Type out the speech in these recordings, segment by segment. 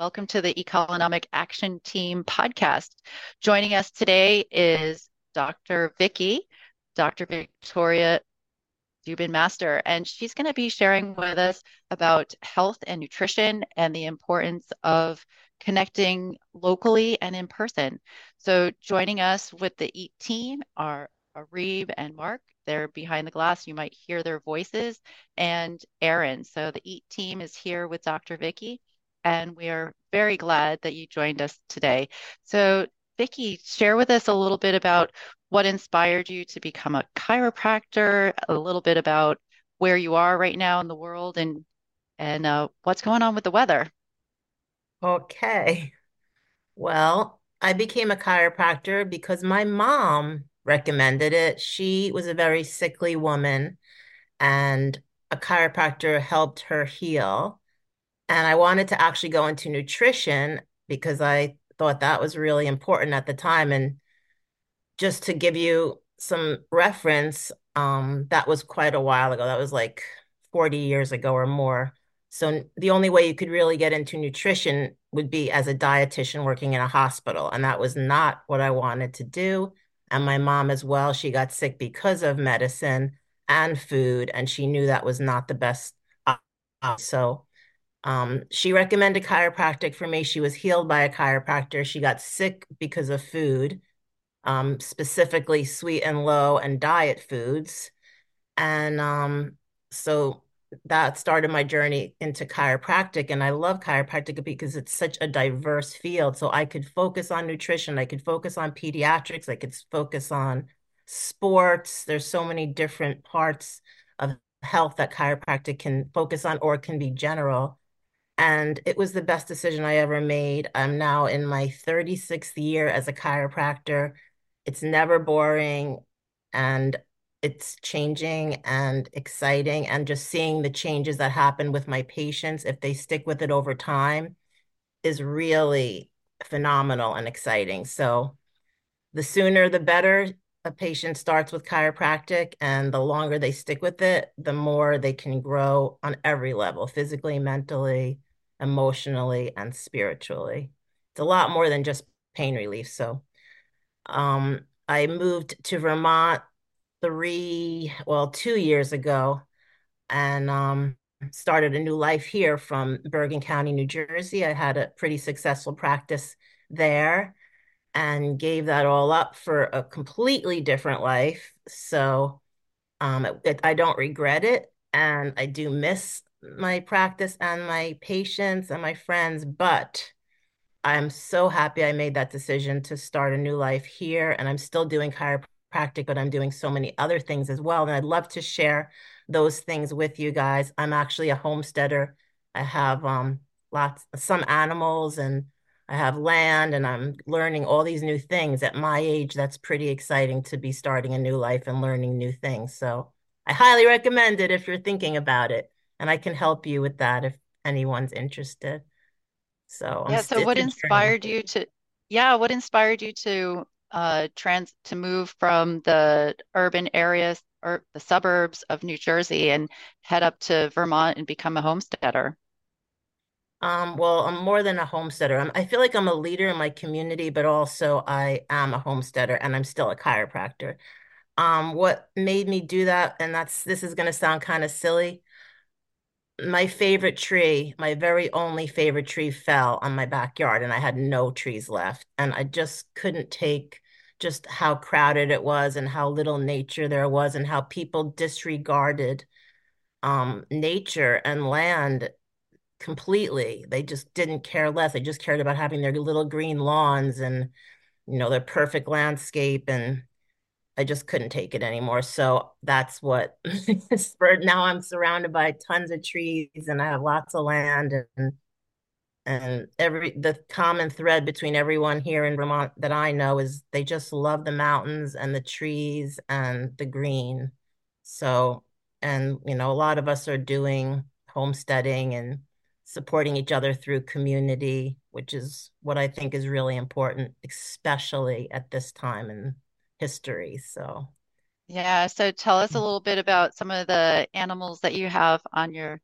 welcome to the Economic Action Team podcast. Joining us today is Dr. Vicky, Dr. Victoria Dubin Master, and she's going to be sharing with us about health and nutrition and the importance of connecting locally and in person. So, joining us with the EAT team are Arib and Mark. They're behind the glass. You might hear their voices, and Aaron. So, the EAT team is here with Dr. Vicki, and we are very glad that you joined us today. So, Vicki, share with us a little bit about what inspired you to become a chiropractor, a little bit about where you are right now in the world, and and uh, what's going on with the weather. Okay. Well, I became a chiropractor because my mom recommended it. She was a very sickly woman, and a chiropractor helped her heal. And I wanted to actually go into nutrition because I thought that was really important at the time. And just to give you some reference, um, that was quite a while ago. That was like 40 years ago or more. So the only way you could really get into nutrition would be as a dietitian working in a hospital. And that was not what I wanted to do. And my mom as well, she got sick because of medicine and food, and she knew that was not the best. So um, she recommended chiropractic for me. She was healed by a chiropractor. She got sick because of food, um, specifically sweet and low and diet foods. And um, so that started my journey into chiropractic and i love chiropractic because it's such a diverse field so i could focus on nutrition i could focus on pediatrics i could focus on sports there's so many different parts of health that chiropractic can focus on or can be general and it was the best decision i ever made. I'm now in my 36th year as a chiropractor. It's never boring and it's changing and exciting and just seeing the changes that happen with my patients if they stick with it over time is really phenomenal and exciting. So the sooner the better a patient starts with chiropractic and the longer they stick with it the more they can grow on every level physically mentally emotionally and spiritually it's a lot more than just pain relief so um, i moved to vermont three, well, two years ago, and um, started a new life here from Bergen County, New Jersey. I had a pretty successful practice there and gave that all up for a completely different life. So um, it, I don't regret it. And I do miss my practice and my patients and my friends, but I'm so happy I made that decision to start a new life here. And I'm still doing chiropractic but I'm doing so many other things as well. And I'd love to share those things with you guys. I'm actually a homesteader. I have um, lots, some animals, and I have land, and I'm learning all these new things. At my age, that's pretty exciting to be starting a new life and learning new things. So I highly recommend it if you're thinking about it. And I can help you with that if anyone's interested. So yeah. so what inspired you to? Yeah, what inspired you to uh, trans to move from the urban areas or the suburbs of New Jersey and head up to Vermont and become a homesteader? Um, well, I'm more than a homesteader. I'm, I feel like I'm a leader in my community, but also I am a homesteader and I'm still a chiropractor. Um, what made me do that, and that's this is going to sound kind of silly. My favorite tree, my very only favorite tree fell on my backyard, and I had no trees left. And I just couldn't take just how crowded it was and how little nature there was and how people disregarded um, nature and land completely. They just didn't care less. They just cared about having their little green lawns and you know their perfect landscape and I just couldn't take it anymore. So that's what spurred. Now I'm surrounded by tons of trees and I have lots of land and and every the common thread between everyone here in Vermont that I know is they just love the mountains and the trees and the green. So, and you know, a lot of us are doing homesteading and supporting each other through community, which is what I think is really important, especially at this time in history. So, Yeah, so tell us a little bit about some of the animals that you have on your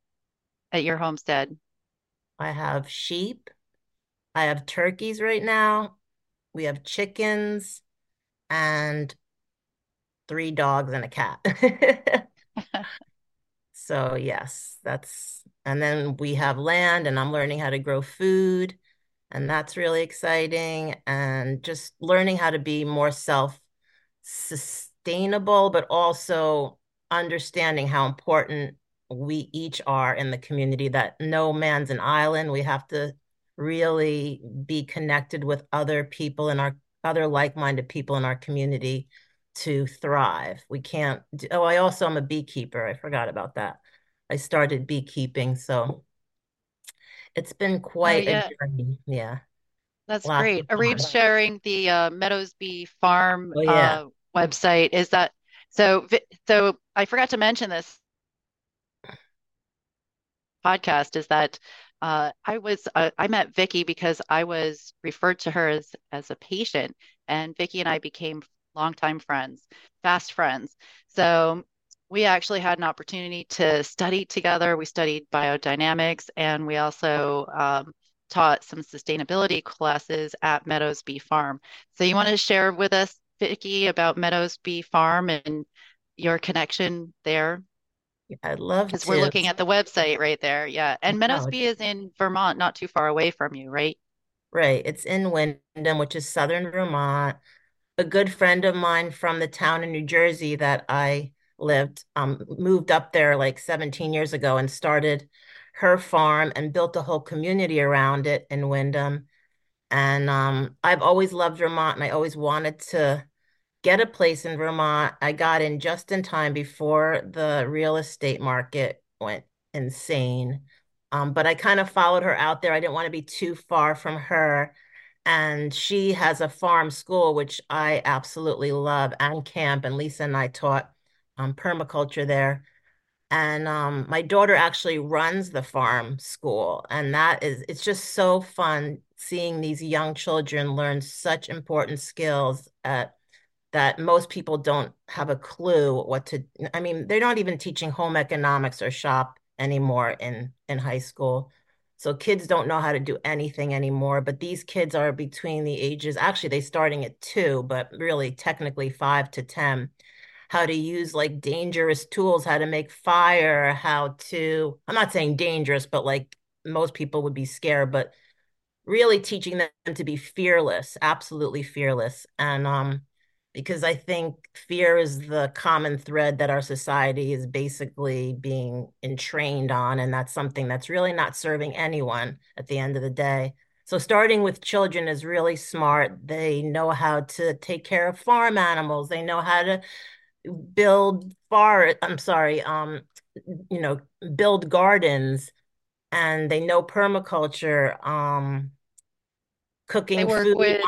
at your homestead. I have sheep, I have turkeys right now, we have chickens, and three dogs and a cat. So yes, that's and then we have land and I'm learning how to grow food and that's really exciting and just learning how to be more self-sustainable but also understanding how important we each are in the community that no man's an island. We have to really be connected with other people in our other like-minded people in our community to thrive. We can't. Oh, I also am a beekeeper. I forgot about that. I started beekeeping, so it's been Oh quite a yeah, journey. Yeah, that's lots great. of sharing the uh, Meadows Bee Farm Oh yeah. uh, website. Is that so? So I forgot to mention this podcast is that uh, I was uh, I met Vicky because I was referred to her as as a patient, and Vicky and I became longtime friends, fast friends. So we actually had an opportunity to study together. We studied biodynamics, and we also um, taught some sustainability classes at Meadows Bee Farm. So you want to share with us, Vicky, about Meadows Bee Farm and your connection there? Yeah, I'd love Because we're looking at the website right there. Yeah. And No, Meadowsby it's is in Vermont, not too far away from you, right? right. It's in Windham, which is southern Vermont. A good friend of mine from the town in New Jersey that I lived, um, moved up there like 17 years ago and started her farm and built a whole community around it in Windham. And um, I've always loved Vermont and I always wanted to get a place in Vermont. I got in just in time before the real estate market went insane. Um, but I kind of followed her out there. I didn't want to be too far from her. And she has a farm school, which I absolutely love, and camp. And Lisa and I taught um, permaculture there. And um, my daughter actually runs the farm school. And that is, it's just so fun seeing these young children learn such important skills at that most people don't have a clue what to I mean, they're not even teaching home economics or shop anymore in in high school. So kids don't know how to do anything anymore, but these kids are between the ages, actually they starting at two, but really technically five to 10, how to use like dangerous tools, how to make fire, how to, I'm not saying dangerous, but like most people would be scared, but really teaching them to be fearless, absolutely fearless. And um, because I think fear is the common thread that our society is basically being entrained on, and that's something that's really not serving anyone at the end of the day. So starting with children is really smart. They know how to take care of farm animals. They know how to build far, I'm sorry, um, you know, build gardens and they know permaculture. Um, They cooking work food with,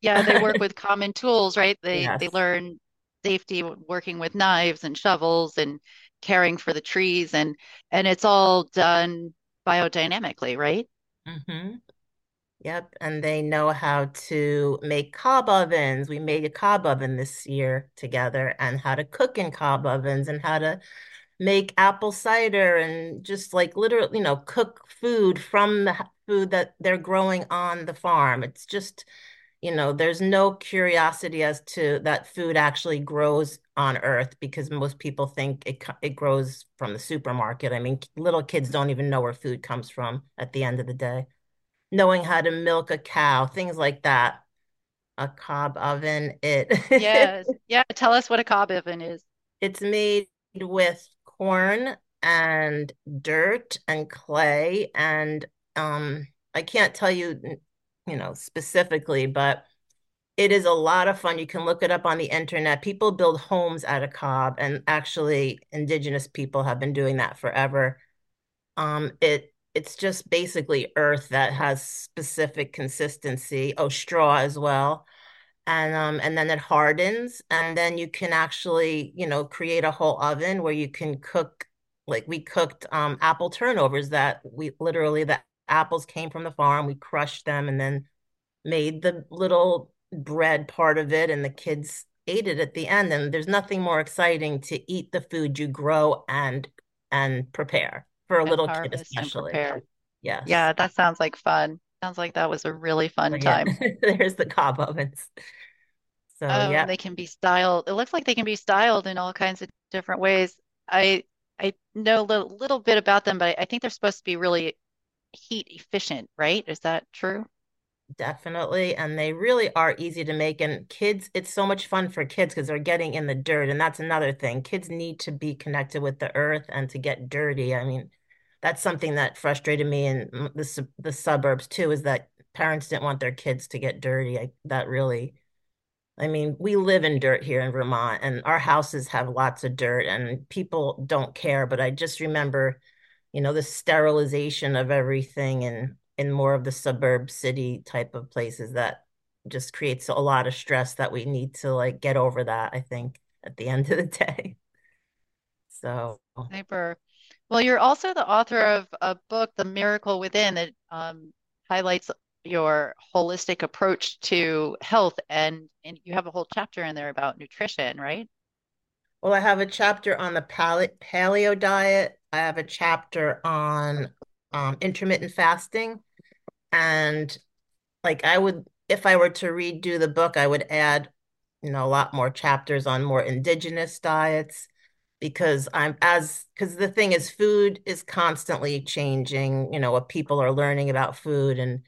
yeah, they work with common tools, right? They they learn safety working with knives and shovels and caring for the trees and and it's all done biodynamically, right? mm-hmm. Yep. And they know how to make cob ovens. We made a cob oven this year together and how to cook in cob ovens and how to make apple cider and just like literally, you know, cook food from the food that they're growing on the farm. It's just, you know, there's no curiosity as to that food actually grows on Earth because most people think it it grows from the supermarket. I mean, little kids don't even know where food comes from at the end of the day. Knowing how to milk a cow, things like that. A cob oven, it Yes. Yeah, tell us what a cob oven is. It's made with corn and dirt and clay and um I can't tell you you know specifically but it is a lot of fun. You can look it up on the internet. People build homes out of cob and actually indigenous people have been doing that forever. Um it it's just basically earth that has specific consistency. Oh, straw as well. And um and then it hardens and then you can actually, you know, create a whole oven where you can cook like we cooked um apple turnovers that we literally the apples came from the farm, we crushed them and then made the little bread part of it and the kids ate it at the end and there's nothing more exciting to eat the food you grow and and prepare for a And little kid especially. yeah Yeah, that sounds like fun. Sounds like that was a really fun yeah, time. there's the cob ovens. So Oh, yeah, they can be styled. It looks like they can be styled in all kinds of different ways. I I know a little, little bit about them, but I think they're supposed to be really heat efficient, right? Is that true? definitely. And they really are easy to make. And kids, it's so much fun for kids because they're getting in the dirt. And that's another thing. Kids need to be connected with the earth and to get dirty. I mean, that's something that frustrated me in the the suburbs too, is that parents didn't want their kids to get dirty. I, that really, I mean, we live in dirt here in Vermont, and our houses have lots of dirt, and people don't care. But I just remember, you know, the sterilization of everything and in more of the suburb city type of places that just creates a lot of stress that we need to like get over that, I think, at the end of the day. So, Sniper. Well, you're also the author of a book, The Miracle Within, that um, highlights your holistic approach to health, and and you have a whole chapter in there about nutrition, right? well, I have a chapter on the pale paleo diet. I have a chapter on um, intermittent fasting. And like I would, if I were to redo the book, I would add, you know, a lot more chapters on more indigenous diets because I'm as because the thing is food is constantly changing, you know, what people are learning about food and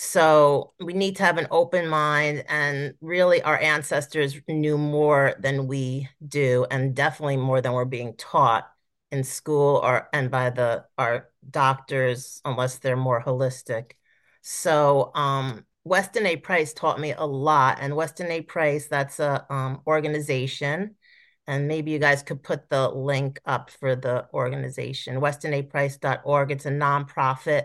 so we need to have an open mind and really our ancestors knew more than we do and definitely more than we're being taught in school or and by the our doctors unless they're more holistic. So um Weston A. Price taught me a lot and Weston A. Price that's a um organization and maybe you guys could put the link up for the organization westonaprice.org. It's a nonprofit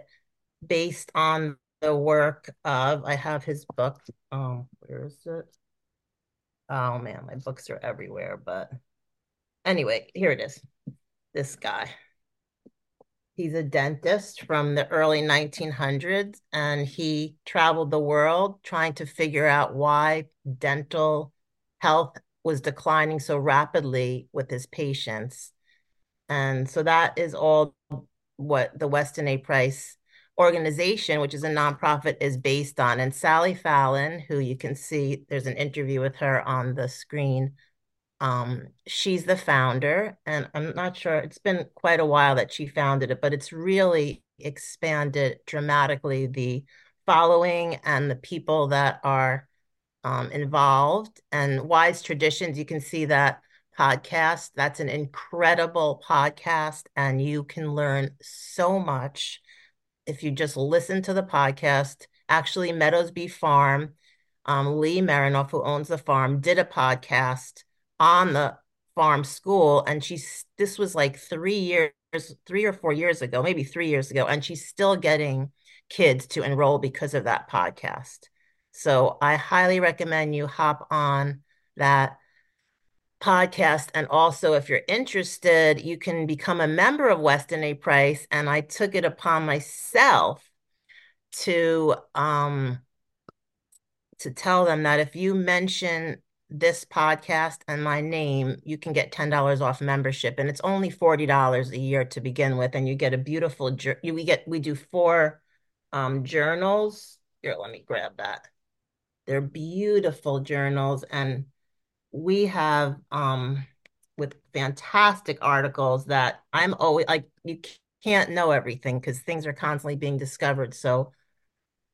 based on the work of, I have his book. Oh, where is it? Oh man, my books are everywhere. But anyway, here it is. This guy. He's a dentist from the early 1900s, and he traveled the world trying to figure out why dental health was declining so rapidly with his patients. And so that is all what the Weston A. Price organization, which is a nonprofit, is based on. And Sally Fallon, who you can see, there's an interview with her on the screen. Um, she's the founder, and I'm not sure, it's been quite a while that she founded it, but it's really expanded dramatically the following and the people that are um, involved. And Wise Traditions, you can see that podcast. That's an incredible podcast, and you can learn so much if you just listen to the podcast. Actually, Meadowsby Farm, um, Lee Marinoff, who owns the farm, did a podcast on the farm school, and she's this was like three years, three or four years ago, maybe three years ago, and she's still getting kids to enroll because of that podcast. So I highly recommend you hop on that podcast. And also, if you're interested, you can become a member of Weston A. Price. And I took it upon myself to um to tell them that if you mention this podcast and my name, you can get $10 off membership. And it's only $40 a year to begin with. And you get a beautiful we get we do four um journals. Here, let me grab that. They're beautiful journals and we have um with fantastic articles that I'm always like you can't know everything because things are constantly being discovered. So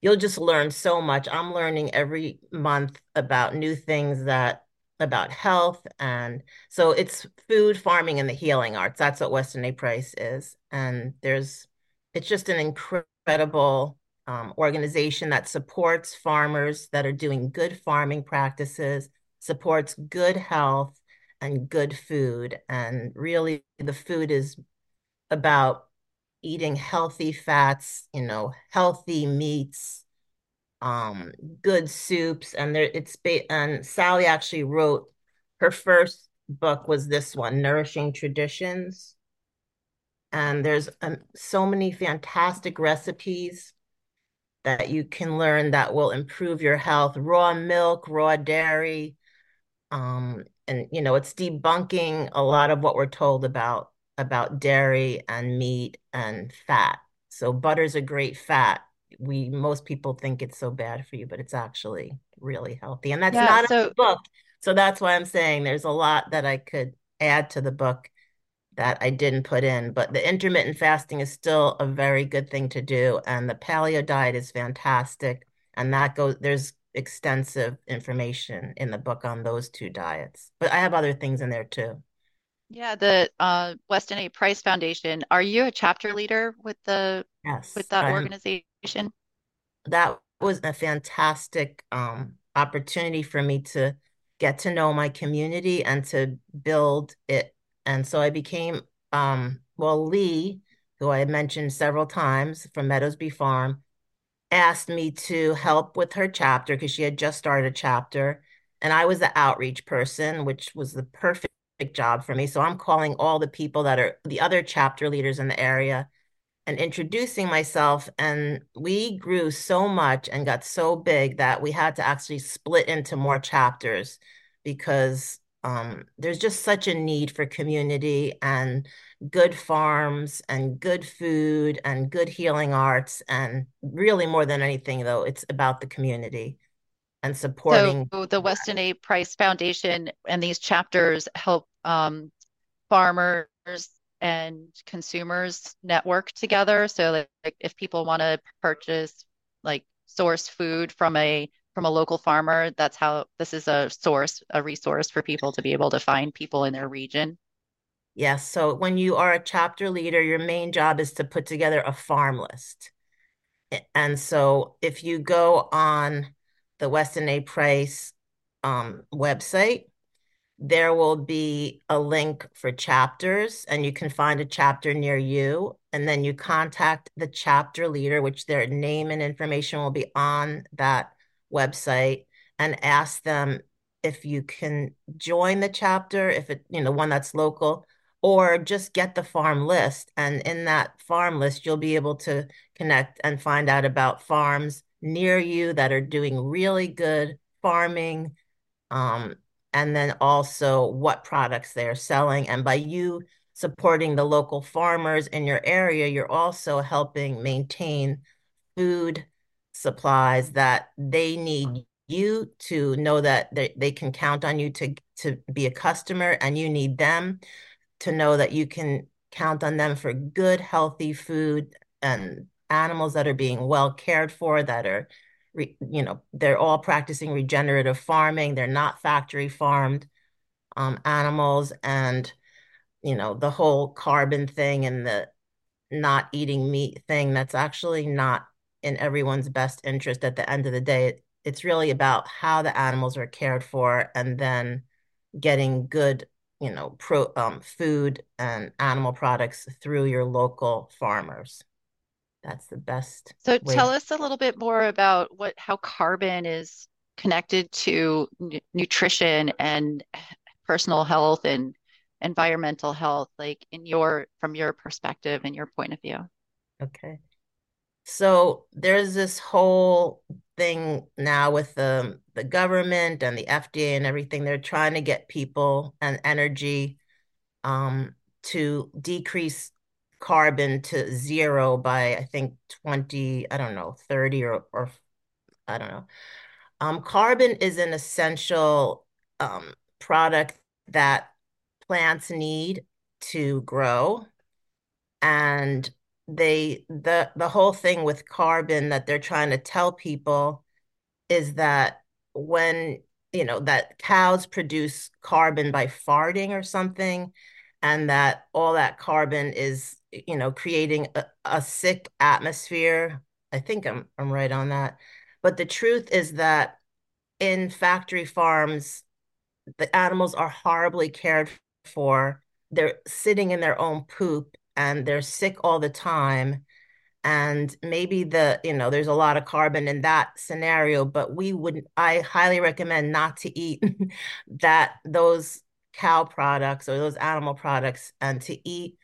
you'll just learn so much. I'm learning every month about new things that about health and so it's food, farming, and the healing arts. That's what Weston A. Price is. And there's it's just an incredible um, organization that supports farmers that are doing good farming practices, supports good health and good food. And really the food is about eating healthy fats, you know, healthy meats, um, good soups, and there it's and Sally actually wrote her first book was this one, Nourishing Traditions. And there's um, so many fantastic recipes that you can learn that will improve your health. Raw milk, raw dairy, um, and you know, it's debunking a lot of what we're told about about dairy and meat and fat. So butter's a great fat. We most people think it's so bad for you, but it's actually really healthy. And that's yeah, not so, a book. So that's why I'm saying there's a lot that I could add to the book that I didn't put in. But the intermittent fasting is still a very good thing to do. And the paleo diet is fantastic. And that goes, there's extensive information in the book on those two diets. But I have other things in there too. Yeah, the uh, Weston A. Price Foundation. Are you a chapter leader with the yes, with that I'm, organization? That was a fantastic um, opportunity for me to get to know my community and to build it. And so I became um, well, Lee, who I had mentioned several times from Meadowsby Farm, asked me to help with her chapter because she had just started a chapter and I was the outreach person, which was the perfect job for me. So I'm calling all the people that are the other chapter leaders in the area and introducing myself. And we grew so much and got so big that we had to actually split into more chapters because um, there's just such a need for community and good farms and good food and good healing arts. And really, more than anything, though, it's about the community and supporting. So, the Weston A. Price Foundation and these chapters help um, farmers and consumers network together. So, like, if people want to purchase, like, source food from a from a local farmer, that's how this is a source, a resource for people to be able to find people in their region. Yes. So when you are a chapter leader, your main job is to put together a farm list. And so if you go on the Weston A. Price um, website, there will be a link for chapters, and you can find a chapter near you. And then you contact the chapter leader, which their name and information will be on that website, and ask them if you can join the chapter, if it, you know, one that's local, or just get the farm list. And in that farm list, you'll be able to connect and find out about farms near you that are doing really good farming. Um, and then also what products they're selling. And by you supporting the local farmers in your area, you're also helping maintain food supplies that they need you to know that they, they can count on you to to be a customer and you need them to know that you can count on them for good, healthy food and animals that are being well cared for, that are, you know, they're all practicing regenerative farming. They're not factory farmed um, animals. And, you know, the whole carbon thing and the not eating meat thing, that's actually not in everyone's best interest at the end of the day. It's really about how the animals are cared for and then getting good you know, pro um, food and animal products through your local farmers. That's the best. So way. tell us a little bit more about what how carbon is connected to n- nutrition and personal health and environmental health, like in your from your perspective and your point of view. Okay. So there's this whole thing now with the the government and the FDA and everything. They're trying to get people and energy um, to decrease carbon to zero by I think 20, I don't know, 30 or or I don't know. Um, carbon is an essential um, product that plants need to grow. And they the the whole thing with carbon that they're trying to tell people is that when you know that cows produce carbon by farting or something and that all that carbon is you know creating a, a sick atmosphere i think i'm i'm right on that. But the truth is that in factory farms the animals are horribly cared for. They're sitting in their own poop and they're sick all the time and maybe the you know there's a lot of carbon in that scenario but we would i highly recommend not to eat that those cow products or those animal products and to eat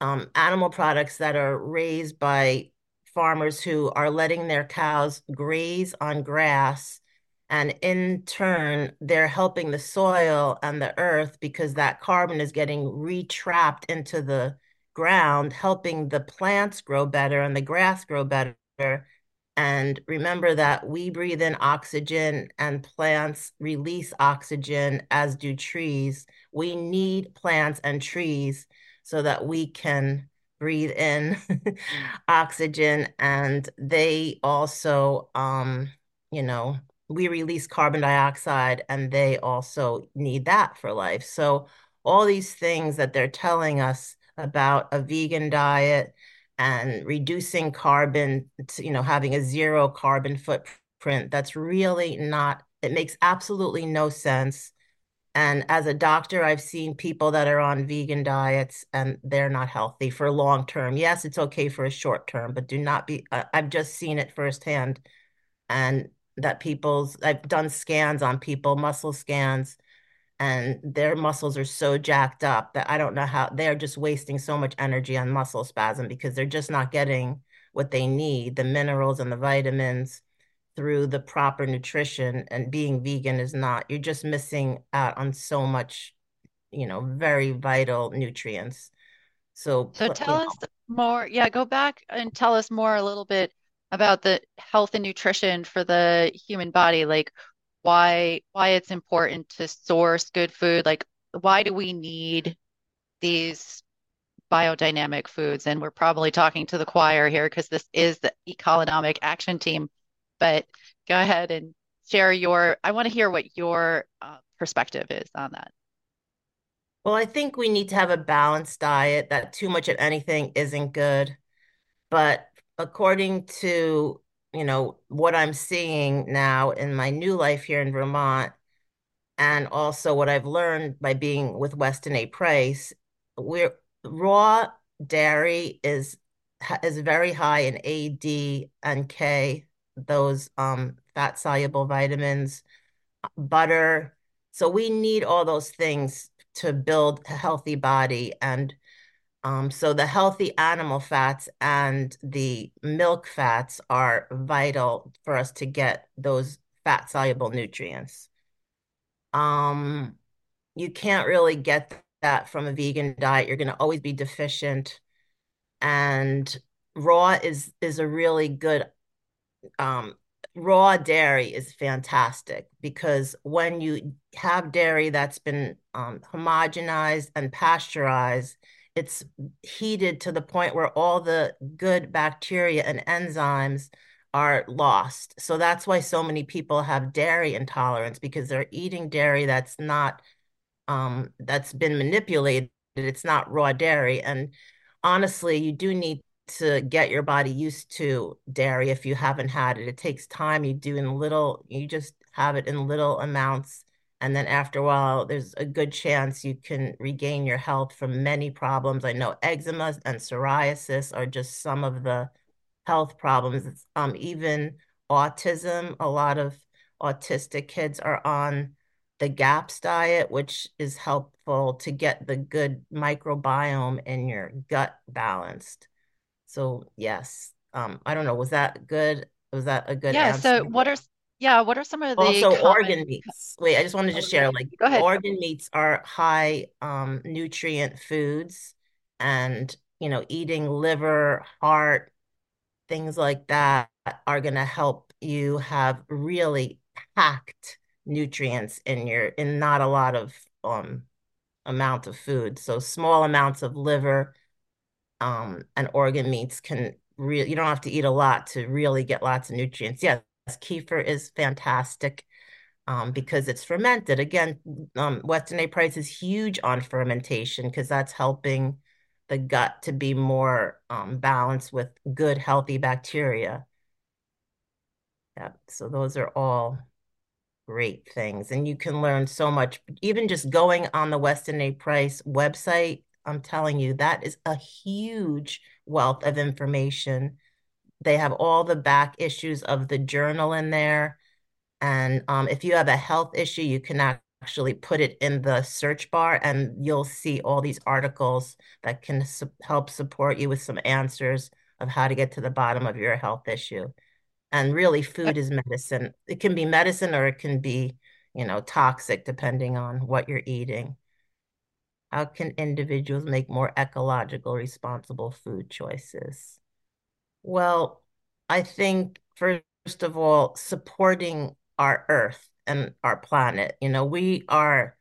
um, animal products that are raised by farmers who are letting their cows graze on grass and in turn they're helping the soil and the earth because that carbon is getting retrapped into the ground, helping the plants grow better and the grass grow better. And remember that we breathe in oxygen and plants release oxygen, as do trees. We need plants and trees so that we can breathe in oxygen and they also um you know we release carbon dioxide and they also need that for life so all these things that they're telling us about a vegan diet and reducing carbon, to, you know, having a zero carbon footprint. That's really not, it makes absolutely no sense. And as a doctor, I've seen people that are on vegan diets and they're not healthy for long term. Yes, it's okay for a short term, but do not be, I've just seen it firsthand. And that people's, I've done scans on people, muscle scans, and their muscles are so jacked up that I don't know how they're just wasting so much energy on muscle spasm because they're just not getting what they need, the minerals and the vitamins through the proper nutrition. And being vegan is not, you're just missing out on so much, you know, very vital nutrients. So, so tell us know. more. Yeah, go back and tell us more a little bit about the health and nutrition for the human body. Like, why why it's important to source good food like why do we need these biodynamic foods? And we're probably talking to the choir here because this is the economic action team. But go ahead and share your i want to hear what your uh, perspective is on that. Well i think we need to have a balanced diet that too much of anything isn't good. But according to you know, what I'm seeing now in my new life here in Vermont, and also what I've learned by being with Weston A. Price, we're raw dairy is is very high in A, D, and K, those um, fat soluble vitamins, butter. So we need all those things to build a healthy body. And um, so the healthy animal fats and the milk fats are vital for us to get those fat soluble nutrients. Um, you can't really get that from a vegan diet. You're going to always be deficient. And raw is is a really good um, raw dairy is fantastic because when you have dairy that's been um, homogenized and pasteurized, it's heated to the point where all the good bacteria and enzymes are lost. So that's why so many people have dairy intolerance because they're eating dairy that's not um, that's been manipulated. It's not raw dairy. And honestly, you do need to get your body used to dairy if you haven't had it. It takes time. You do in little, you just have it in little amounts and then after a while, there's a good chance you can regain your health from many problems. I know eczema and psoriasis are just some of the health problems. Um, even autism, a lot of autistic kids are on the GAPS diet, which is helpful to get the good microbiome in your gut balanced. So yes, um, I don't know. Was that good? Was that a good yeah, answer? So what are yeah, what are some of the also common... organ meats? Wait, I just wanted to just share like Go ahead. organ meats are high um, nutrient foods, and you know, eating liver, heart, things like that are going to help you have really packed nutrients in your in not a lot of um amount of food. So small amounts of liver um and organ meats can really you don't have to eat a lot to really get lots of nutrients. Yeah, kefir is fantastic um, because it's fermented. Again, um, Weston A. Price is huge on fermentation because that's helping the gut to be more um, balanced with good, healthy bacteria. Yeah, so those are all great things. And you can learn so much, even just going on the Weston A. Price website I'm telling you, that is a huge wealth of information. They have all the back issues of the journal in there. And um, if you have a health issue, you can actually put it in the search bar and you'll see all these articles that can su help support you with some answers of how to get to the bottom of your health issue. And really, food is medicine. It can be medicine or it can be, you know, toxic depending on what you're eating. How can individuals make more ecological, responsible food choices? Well, I think first of all, supporting our earth and our planet. You know, we are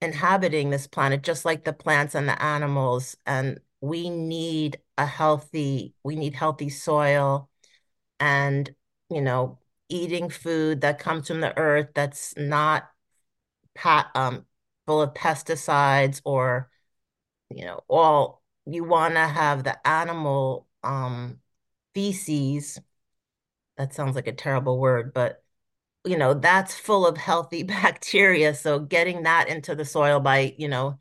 inhabiting this planet just like the plants and the animals, and we need a healthy, we need healthy soil and, you know, eating food that comes from the earth that's not um full of pesticides or, you know, all you want to have the animal um feces. That sounds like a terrible word, but you know, that's full of healthy bacteria. So getting that into the soil by, you know,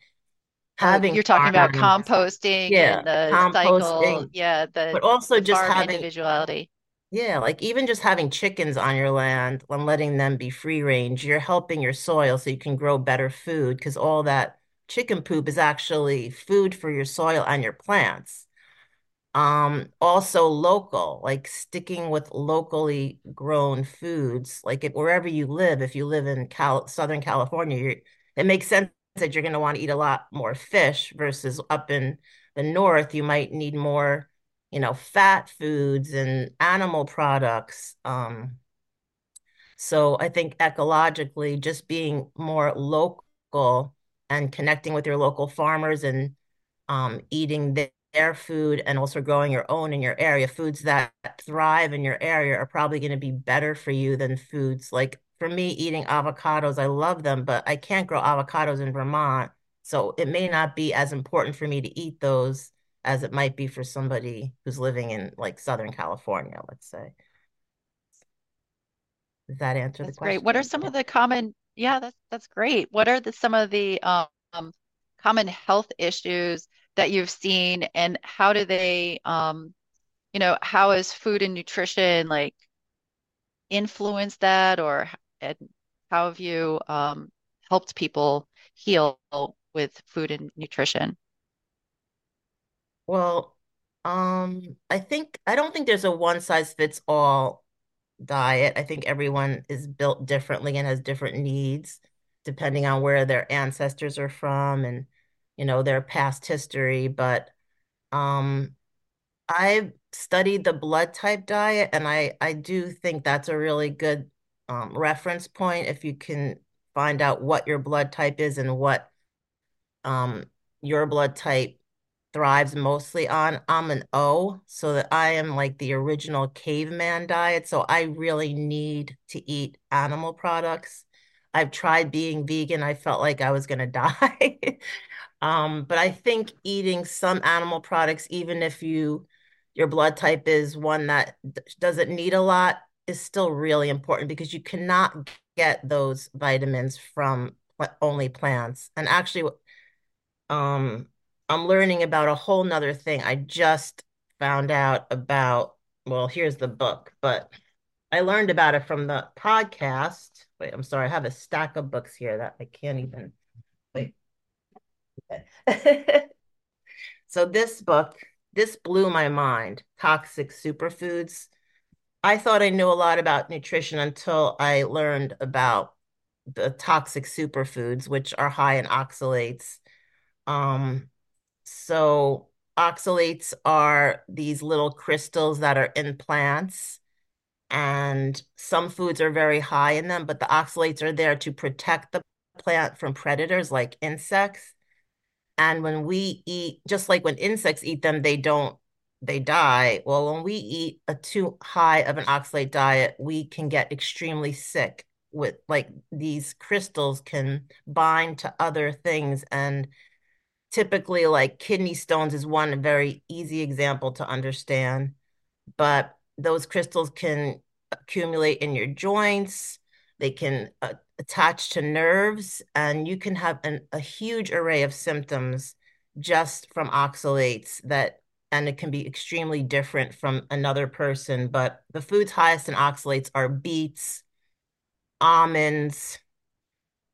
having you're talking about composting yeah, and the cycle, composting, yeah, the but also the just having, individuality. yeah, like even just having chickens on your land and letting them be free range, you're helping your soil so you can grow better food because all that chicken poop is actually food for your soil and your plants. Um, also local, like sticking with locally grown foods, like wherever you live, if you live in Cal Southern California, it makes sense that you're going to want to eat a lot more fish versus up in the north, you might need more, you know, fat foods and animal products. Um, so I think ecologically, just being more local and connecting with your local farmers and um, eating their, food and also growing your own in your area, foods that thrive in your area are probably going to be better for you than foods like for me eating avocados. I love them, but I can't grow avocados in Vermont. So it may not be as important for me to eat those as it might be for somebody who's living in like Southern California, let's say. Does that answer the That's great. What are question? some of the common, yeah, that's that's great. What are the some of the um, common health issues that you've seen and how do they um, you know, how is food and nutrition like influence that or and how have you um, helped people heal with food and nutrition? Well, um, I think I don't think there's a one size fits all diet. I think everyone is built differently and has different needs depending on where their ancestors are from and you know their past history. But um, I've studied the blood type diet, and I I do think that's a really good um, reference point if you can find out what your blood type is and what um, your blood type thrives mostly on. I'm an O, so that I am like the original caveman diet. So I really need to eat animal products. I've tried being vegan. I felt like I was going to die. Um, but I think eating some animal products, even if you your blood type is one that doesn't need a lot, is still really important because you cannot get those vitamins from only plants. And actually, um, I'm learning about a whole nother thing. I just found out about, well, here's the book, but I learned about it from the podcast. Wait, I'm sorry, I have a stack of books here that I can't even wait. So this book, this blew my mind, Toxic Superfoods. I thought I knew a lot about nutrition until I learned about the toxic superfoods, which are high in oxalates. Um, so oxalates are these little crystals that are in plants, and some foods are very high in them, but the oxalates are there to protect the plant from predators like insects. And when we eat, just like when insects eat them, they don't, they die. Well, when we eat a too high of an oxalate diet, we can get extremely sick with like these crystals can bind to other things and typically like kidney stones is one very easy example to understand but those crystals can accumulate in your joints they can uh, attached to nerves, and you can have an, a huge array of symptoms just from oxalates that and it can be extremely different from another person. But the foods highest in oxalates are beets, almonds,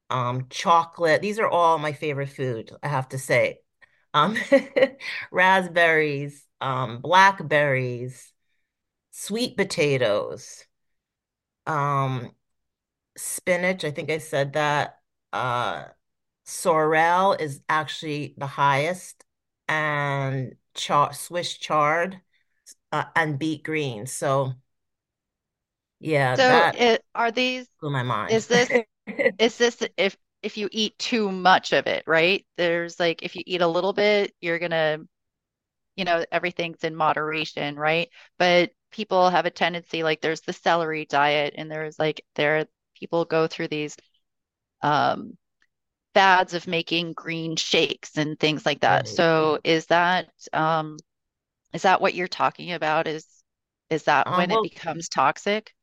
um, chocolate. These are all my favorite food, I have to say. Um, raspberries, um, blackberries, sweet potatoes, um, spinach. I think I said that. Uh, sorrel is actually the highest, and char Swiss chard uh, and beet greens. So yeah, So that it, are these, blew my mind. is this, is this if if you eat too much of it, right? There's like if you eat a little bit, you're gonna, you know, everything's in moderation, right? But people have a tendency, like there's the celery diet, and there's like there people go through these um fads of making green shakes and things like that. Right. So is that um is that what you're talking about? Is is that Um, when it becomes toxic?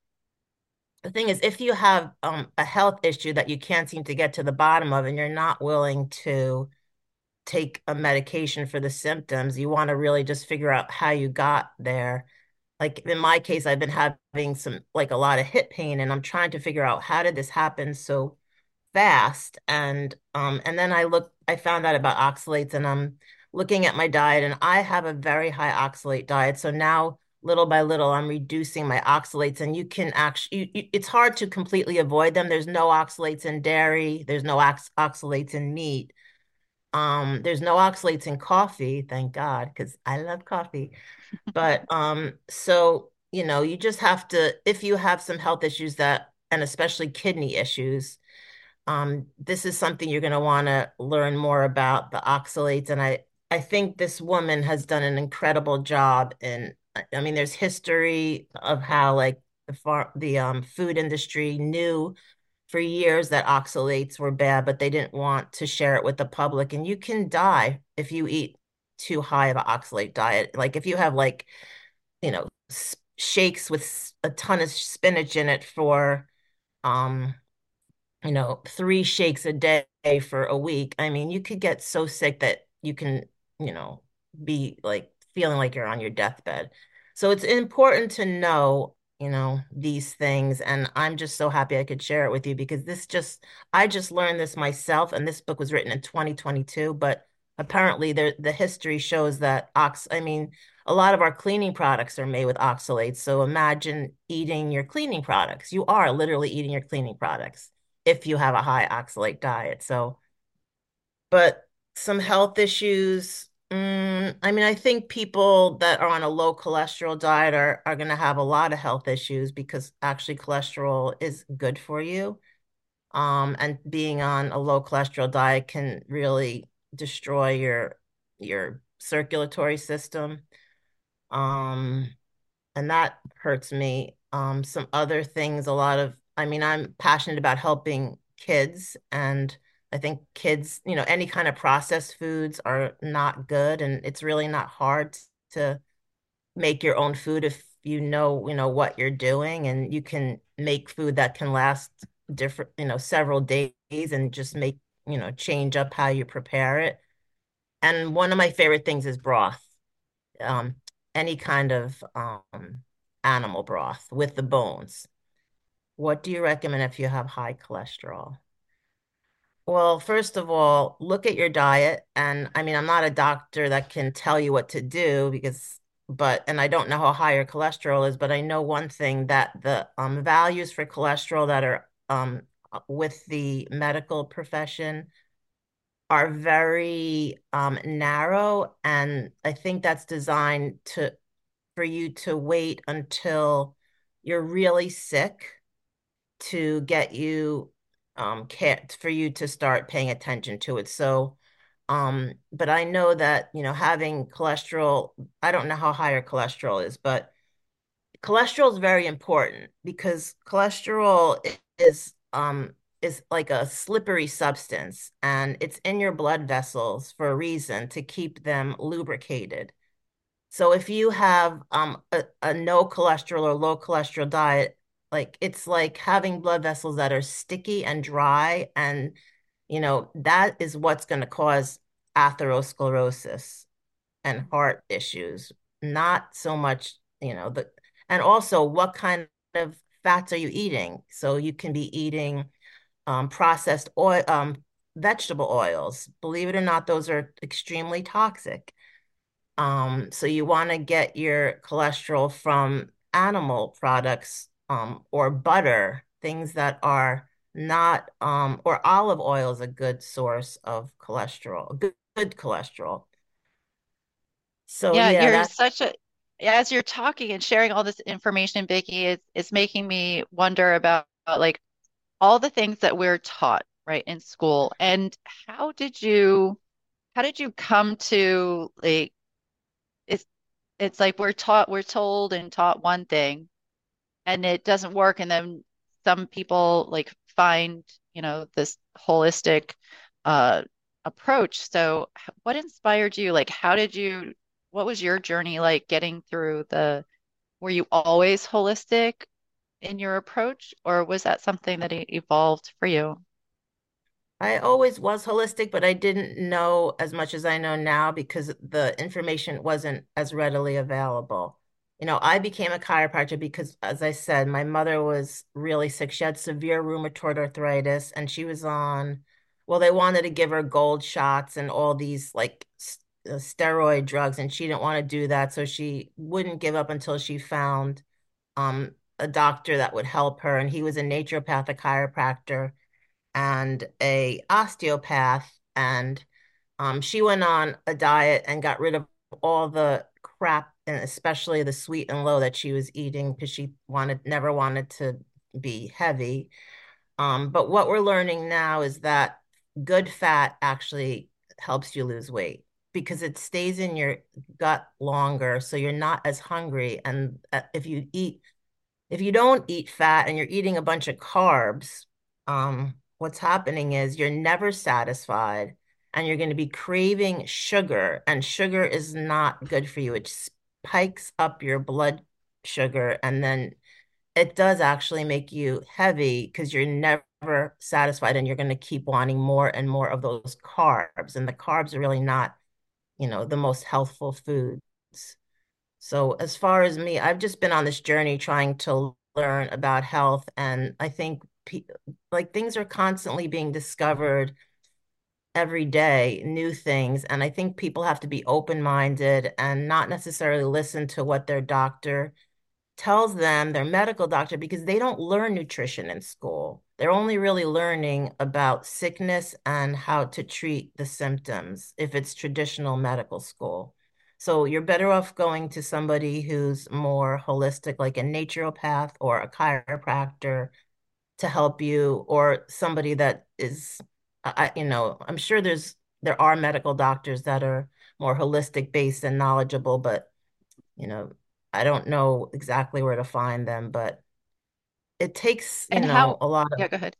the thing is, if you have um a health issue that you can't seem to get to the bottom of, and you're not willing to take a medication for the symptoms, you want to really just figure out how you got there. Like in my case, I've been having some like a lot of hip pain, and I'm trying to figure out how did this happen so fast and um and then I looked I found out about oxalates and I'm looking at my diet and I have a very high oxalate diet so now little by little I'm reducing my oxalates and you can actually you, it's hard to completely avoid them. There's no oxalates in dairy there's no ox oxalates in meat um there's no oxalates in coffee thank God because I love coffee but um so you know you just have to if you have some health issues that and especially kidney issues um, this is something you're going to want to learn more about the oxalates. And I, I think this woman has done an incredible job. And I mean, there's history of how like the far, the um, food industry knew for years that oxalates were bad, but they didn't want to share it with the public. And you can die if you eat too high of an oxalate diet. Like if you have like, you know, shakes with a ton of spinach in it for um you know, three shakes a day for a week, I mean, you could get so sick that you can, you know, be like feeling like you're on your deathbed. So it's important to know, you know, these things. And I'm just so happy I could share it with you because this just, I just learned this myself. And this book was written in 2022, but apparently there, the history shows that ox, I mean, a lot of our cleaning products are made with oxalates. So imagine eating your cleaning products. You are literally eating your cleaning products if you have a high oxalate diet. So, but some health issues. Mm, I mean, I think people that are on a low cholesterol diet are, are going to have a lot of health issues because actually cholesterol is good for you. Um, and being on a low cholesterol diet can really destroy your your circulatory system. Um, and that hurts me. Um, some other things, a lot of, I mean, I'm passionate about helping kids, and I think kids, you know, any kind of processed foods are not good, and it's really not hard to make your own food if you know, you know, what you're doing, and you can make food that can last different, you know, several days and just make, you know, change up how you prepare it. And one of my favorite things is broth um, any kind of um, animal broth with the bones. What do you recommend if you have high cholesterol? Well, first of all, look at your diet. And I mean, I'm not a doctor that can tell you what to do because, but, and I don't know how high your cholesterol is, but I know one thing that the um, values for cholesterol that are um, with the medical profession are very um, narrow. And I think that's designed to for you to wait until you're really sick to get you um care for you to start paying attention to it. So um but I know that, you know, having cholesterol, I don't know how high your cholesterol is, but cholesterol is very important because cholesterol is um is like a slippery substance and it's in your blood vessels for a reason to keep them lubricated. So if you have um, a, a no cholesterol or low cholesterol diet, Like it's like having blood vessels that are sticky and dry, and you know, that is what's going to cause atherosclerosis and heart issues, not so much, you know, the and also what kind of fats are you eating? So you can be eating um, processed oil, um, vegetable oils. Believe it or not, those are extremely toxic. Um, so you want to get your cholesterol from animal products um, or butter, things that are not, um, or olive oil is a good source of cholesterol, good, good cholesterol. So Yeah, yeah, you're such a, as you're talking and sharing all this information, Vicki, it's, it's making me wonder about, like all the things that we're taught, right, in school. And how did you, how did you come to like, it's, it's like we're taught, we're told and taught one thing and it doesn't work. And then some people like find, you know, this holistic, uh, approach. So what inspired you? Like, how did you, what was your journey like getting through the, were you always holistic in your approach, or was that something that evolved for you? I always was holistic, but I didn't know as much as I know now because the information wasn't as readily available. You know, I became a chiropractor because, as I said, my mother was really sick. She had severe rheumatoid arthritis and she was on, well, they wanted to give her gold shots and all these like s- uh, steroid drugs, and she didn't want to do that. So she wouldn't give up until she found um, a doctor that would help her. And he was a naturopathic chiropractor and a osteopath and um, she went on a diet and got rid of all the crap and especially the sweet and low that she was eating because she wanted never wanted to be heavy um, but what we're learning now is that good fat actually helps you lose weight because it stays in your gut longer so you're not as hungry and uh, if you eat if you don't eat fat and you're eating a bunch of carbs, um, what's happening is you're never satisfied and you're going to be craving sugar, and sugar is not good for you. It spikes up your blood sugar, and then it does actually make you heavy because you're never satisfied and you're going to keep wanting more and more of those carbs. And the carbs are really not, you know, the most healthful foods. So as far as me, I've just been on this journey trying to learn about health, and I think like things are constantly being discovered every day, new things, and I think people have to be open-minded and not necessarily listen to what their doctor tells them, their medical doctor, because they don't learn nutrition in school. They're only really learning about sickness and how to treat the symptoms if it's traditional medical school. So you're better off going to somebody who's more holistic, like a naturopath or a chiropractor to help you, or somebody that is, I, you know, I'm sure there's there are medical doctors that are more holistic based and knowledgeable, but you know, I don't know exactly where to find them, but it takes, you And know, how, a lot yeah, go ahead.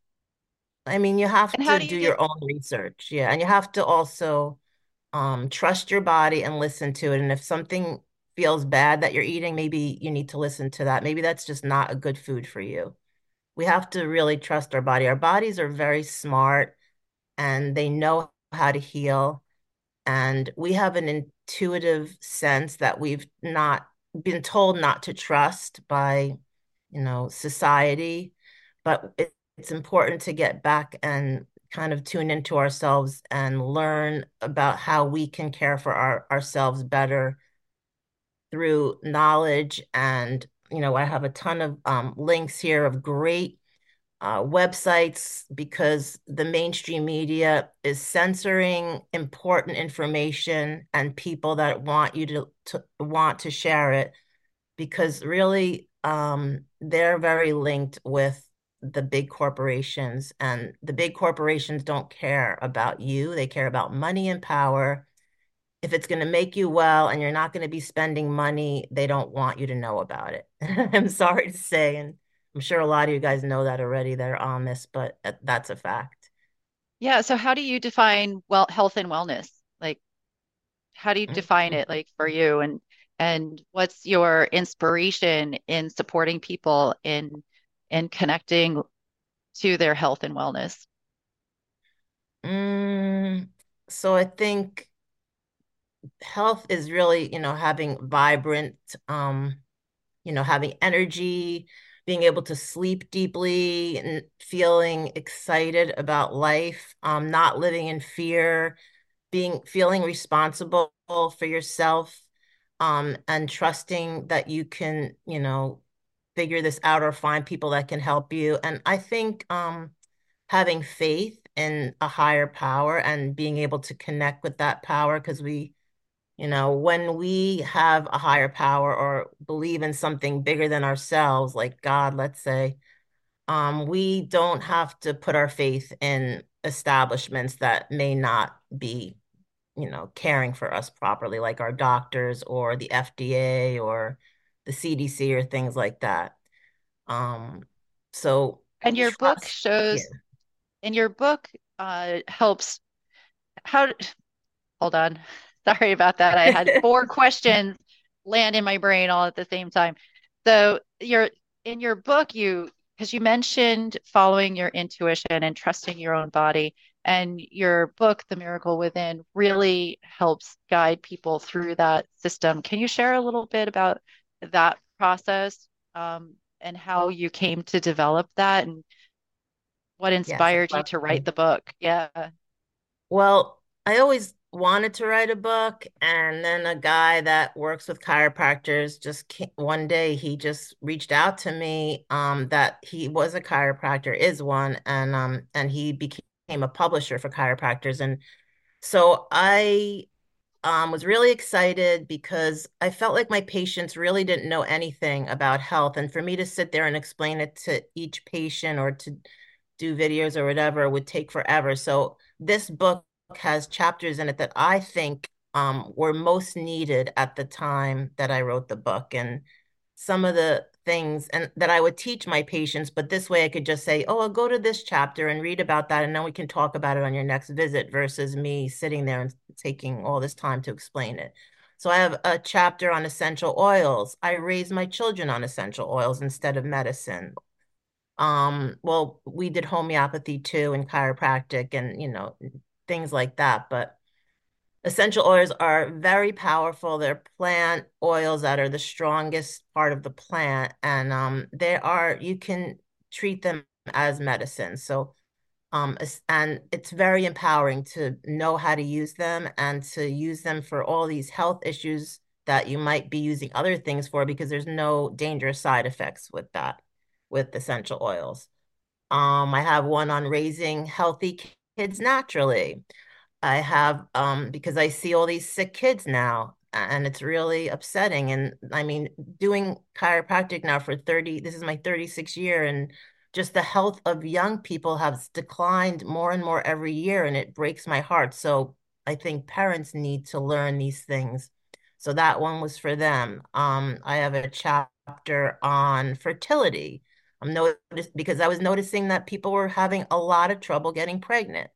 I mean, you have And to do you your own research. Yeah. And you have to also um, trust your body and listen to it. And if something feels bad that you're eating, maybe you need to listen to that. Maybe that's just not a good food for you. We have to really trust our body. Our bodies are very smart and they know how to heal. And we have an intuitive sense that we've not been told not to trust by, you know, society. But it, it's important to get back and kind of tune into ourselves and learn about how we can care for our, ourselves better through knowledge. And, you know, I have a ton of um, links here of great uh, websites because the mainstream media is censoring important information and people that want you to, to want to share it because really um, they're very linked with the big corporations and the big corporations don't care about you they care about money and power if it's going to make you well and you're not going to be spending money, they don't want you to know about it. I'm sorry to say, and I'm sure a lot of you guys know that already that are on this, but that's a fact. yeah, so how do you define well health and wellness? Like how do you define it like for you and and what's your inspiration in supporting people in in connecting to their health and wellness? Mm, so I think health is really, you know, having vibrant, um, you know, having energy, being able to sleep deeply and feeling excited about life, um, not living in fear, being feeling responsible for yourself, um, and trusting that you can, you know, figure this out or find people that can help you. And I think um, having faith in a higher power and being able to connect with that power because we you know, when we have a higher power or believe in something bigger than ourselves, like God, let's say, um, we don't have to put our faith in establishments that may not be, you know, caring for us properly, like our doctors or the FDA or the CDC or things like that. Um, so and your trust, book shows, yeah. and your book uh, helps. How? Hold on. Sorry about that. I had four questions land in my brain all at the same time. So you're in your book, you because you mentioned following your intuition and trusting your own body. And your book, The Miracle Within, really helps guide people through that system. Can you share a little bit about that process um, and how you came to develop that and what inspired yes, you to write the book? Yeah. Well, I always wanted to write a book and then a guy that works with chiropractors just came, one day he just reached out to me um, that he was a chiropractor is one and um and he became a publisher for chiropractors. And so I um, was really excited because I felt like my patients really didn't know anything about health. And for me to sit there and explain it to each patient or to do videos or whatever would take forever. So this book has chapters in it that I think um, were most needed at the time that I wrote the book. And some of the things and that I would teach my patients, but this way I could just say, oh, I'll go to this chapter and read about that. And then we can talk about it on your next visit versus me sitting there and taking all this time to explain it. So I have a chapter on essential oils. I raise my children on essential oils instead of medicine. Um, well, we did homeopathy too and chiropractic and, you know, things like that. But essential oils are very powerful. They're plant oils that are the strongest part of the plant, and um, they are you can treat them as medicine. So, um, and it's very empowering to know how to use them and to use them for all these health issues that you might be using other things for because there's no dangerous side effects with that with essential oils. Um, I have one on raising healthy kids naturally. I have um because I see all these sick kids now and it's really upsetting and I mean doing chiropractic now for 30 this is my 36th year and just the health of young people has declined more and more every year and it breaks my heart. So I think parents need to learn these things. So that one was for them. Um I have a chapter on fertility I'm noticed because I was noticing that people were having a lot of trouble getting pregnant.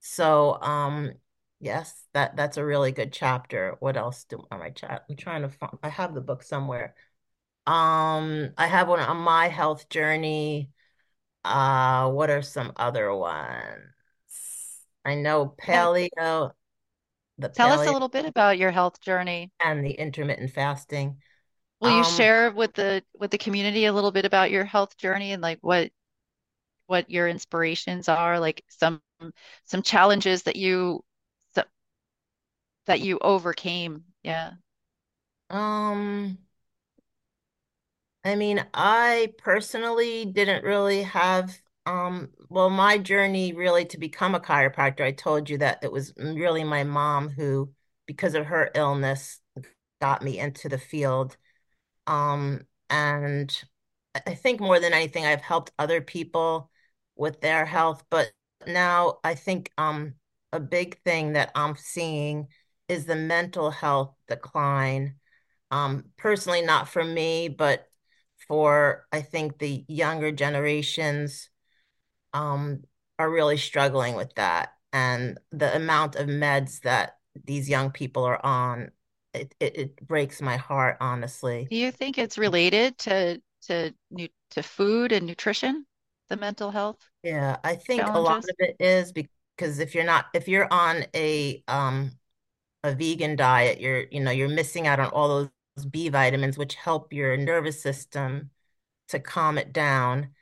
So, um, yes, that that's a really good chapter. What else do on my chat? I'm trying to find. I have the book somewhere. Um, I have one on my health journey. Uh, what are some other ones? I know paleo. The Tell paleo us a little bit about your health journey and the intermittent fasting. Will you um, share with the with the community a little bit about your health journey and like what what your inspirations are, like some some challenges that you that you overcame? Yeah. Um I mean, I personally didn't really have um well my journey really to become a chiropractor. I told you that it was really my mom who because of her illness got me into the field um, and I think more than anything, I've helped other people with their health. But now I think um, a big thing that I'm seeing is the mental health decline. Um, personally, not for me, but for I think the younger generations um, are really struggling with that. And the amount of meds that these young people are on it, it, it breaks my heart, honestly. Do you think it's related to to to food and nutrition, the mental health? Yeah, I think a lot of it is because if you're not if you're on a um a vegan diet, you're you know you're missing out on all those B vitamins which help your nervous system to calm it down.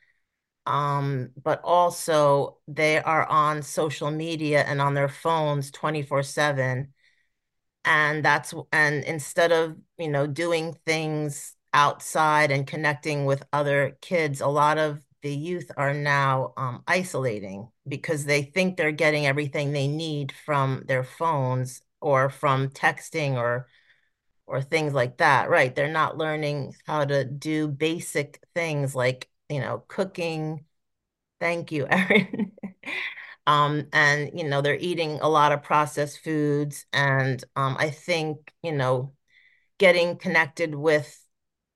Um, but also they are on social media and on their phones 24/7 and that's and instead of you know doing things outside and connecting with other kids a lot of the youth are now um, isolating because they think they're getting everything they need from their phones or from texting or or things like that right? They're not learning how to do basic things like you know cooking. Thank you erin um, and you know they're eating a lot of processed foods and um, i think you know getting connected with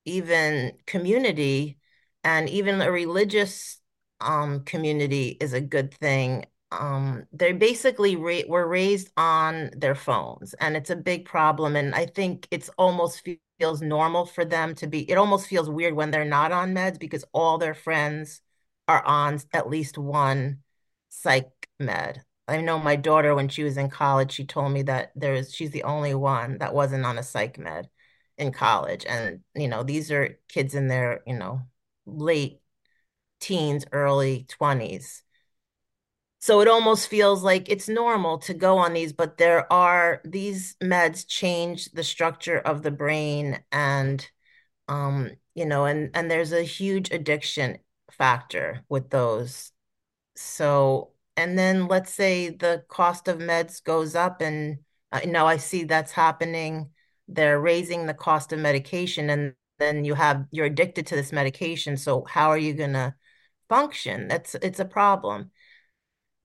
even community and even a religious um, community is a good thing. Um, they basically ra were raised on their phones and it's a big problem and i think it's almost feels normal for them to be it almost feels weird when they're not on meds because all their friends are on at least one psych med. I know my daughter, when she was in college, she told me that there is she's the only one that wasn't on a psych med in college. And, you know, these are kids in their, you know, late teens, early 20s. So it almost feels like it's normal to go on these, but there are these meds change the structure of the brain and um, you know, and and there's a huge addiction factor with those. So and then let's say the cost of meds goes up and uh, you know I see that's happening. They're raising the cost of medication and then you have you're addicted to this medication. So how are you gonna function? That's it's a problem.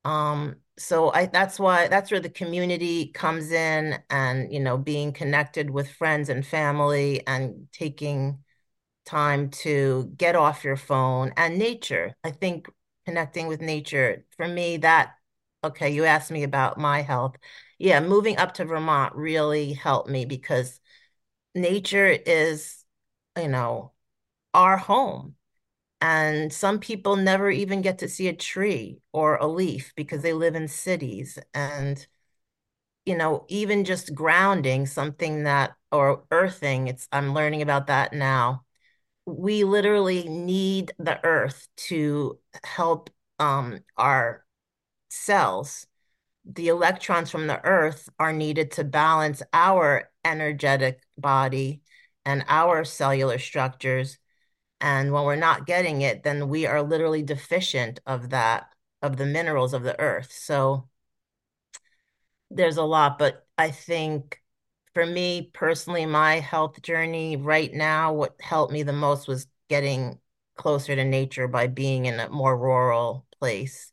Um, so I that's why that's where the community comes in and you know being connected with friends and family and taking time to get off your phone and nature. I think connecting with nature, for me, that, okay, you asked me about my health. Yeah, moving up to Vermont really helped me because nature is, you know, our home. And some people never even get to see a tree or a leaf because they live in cities. And, you know, even just grounding something that, or earthing, it's, I'm learning about that now we literally need the earth to help um, our cells. The electrons from the earth are needed to balance our energetic body and our cellular structures. And when we're not getting it, then we are literally deficient of that, of the minerals of the earth. So there's a lot, but I think for me personally, my health journey right now, what helped me the most was getting closer to nature by being in a more rural place.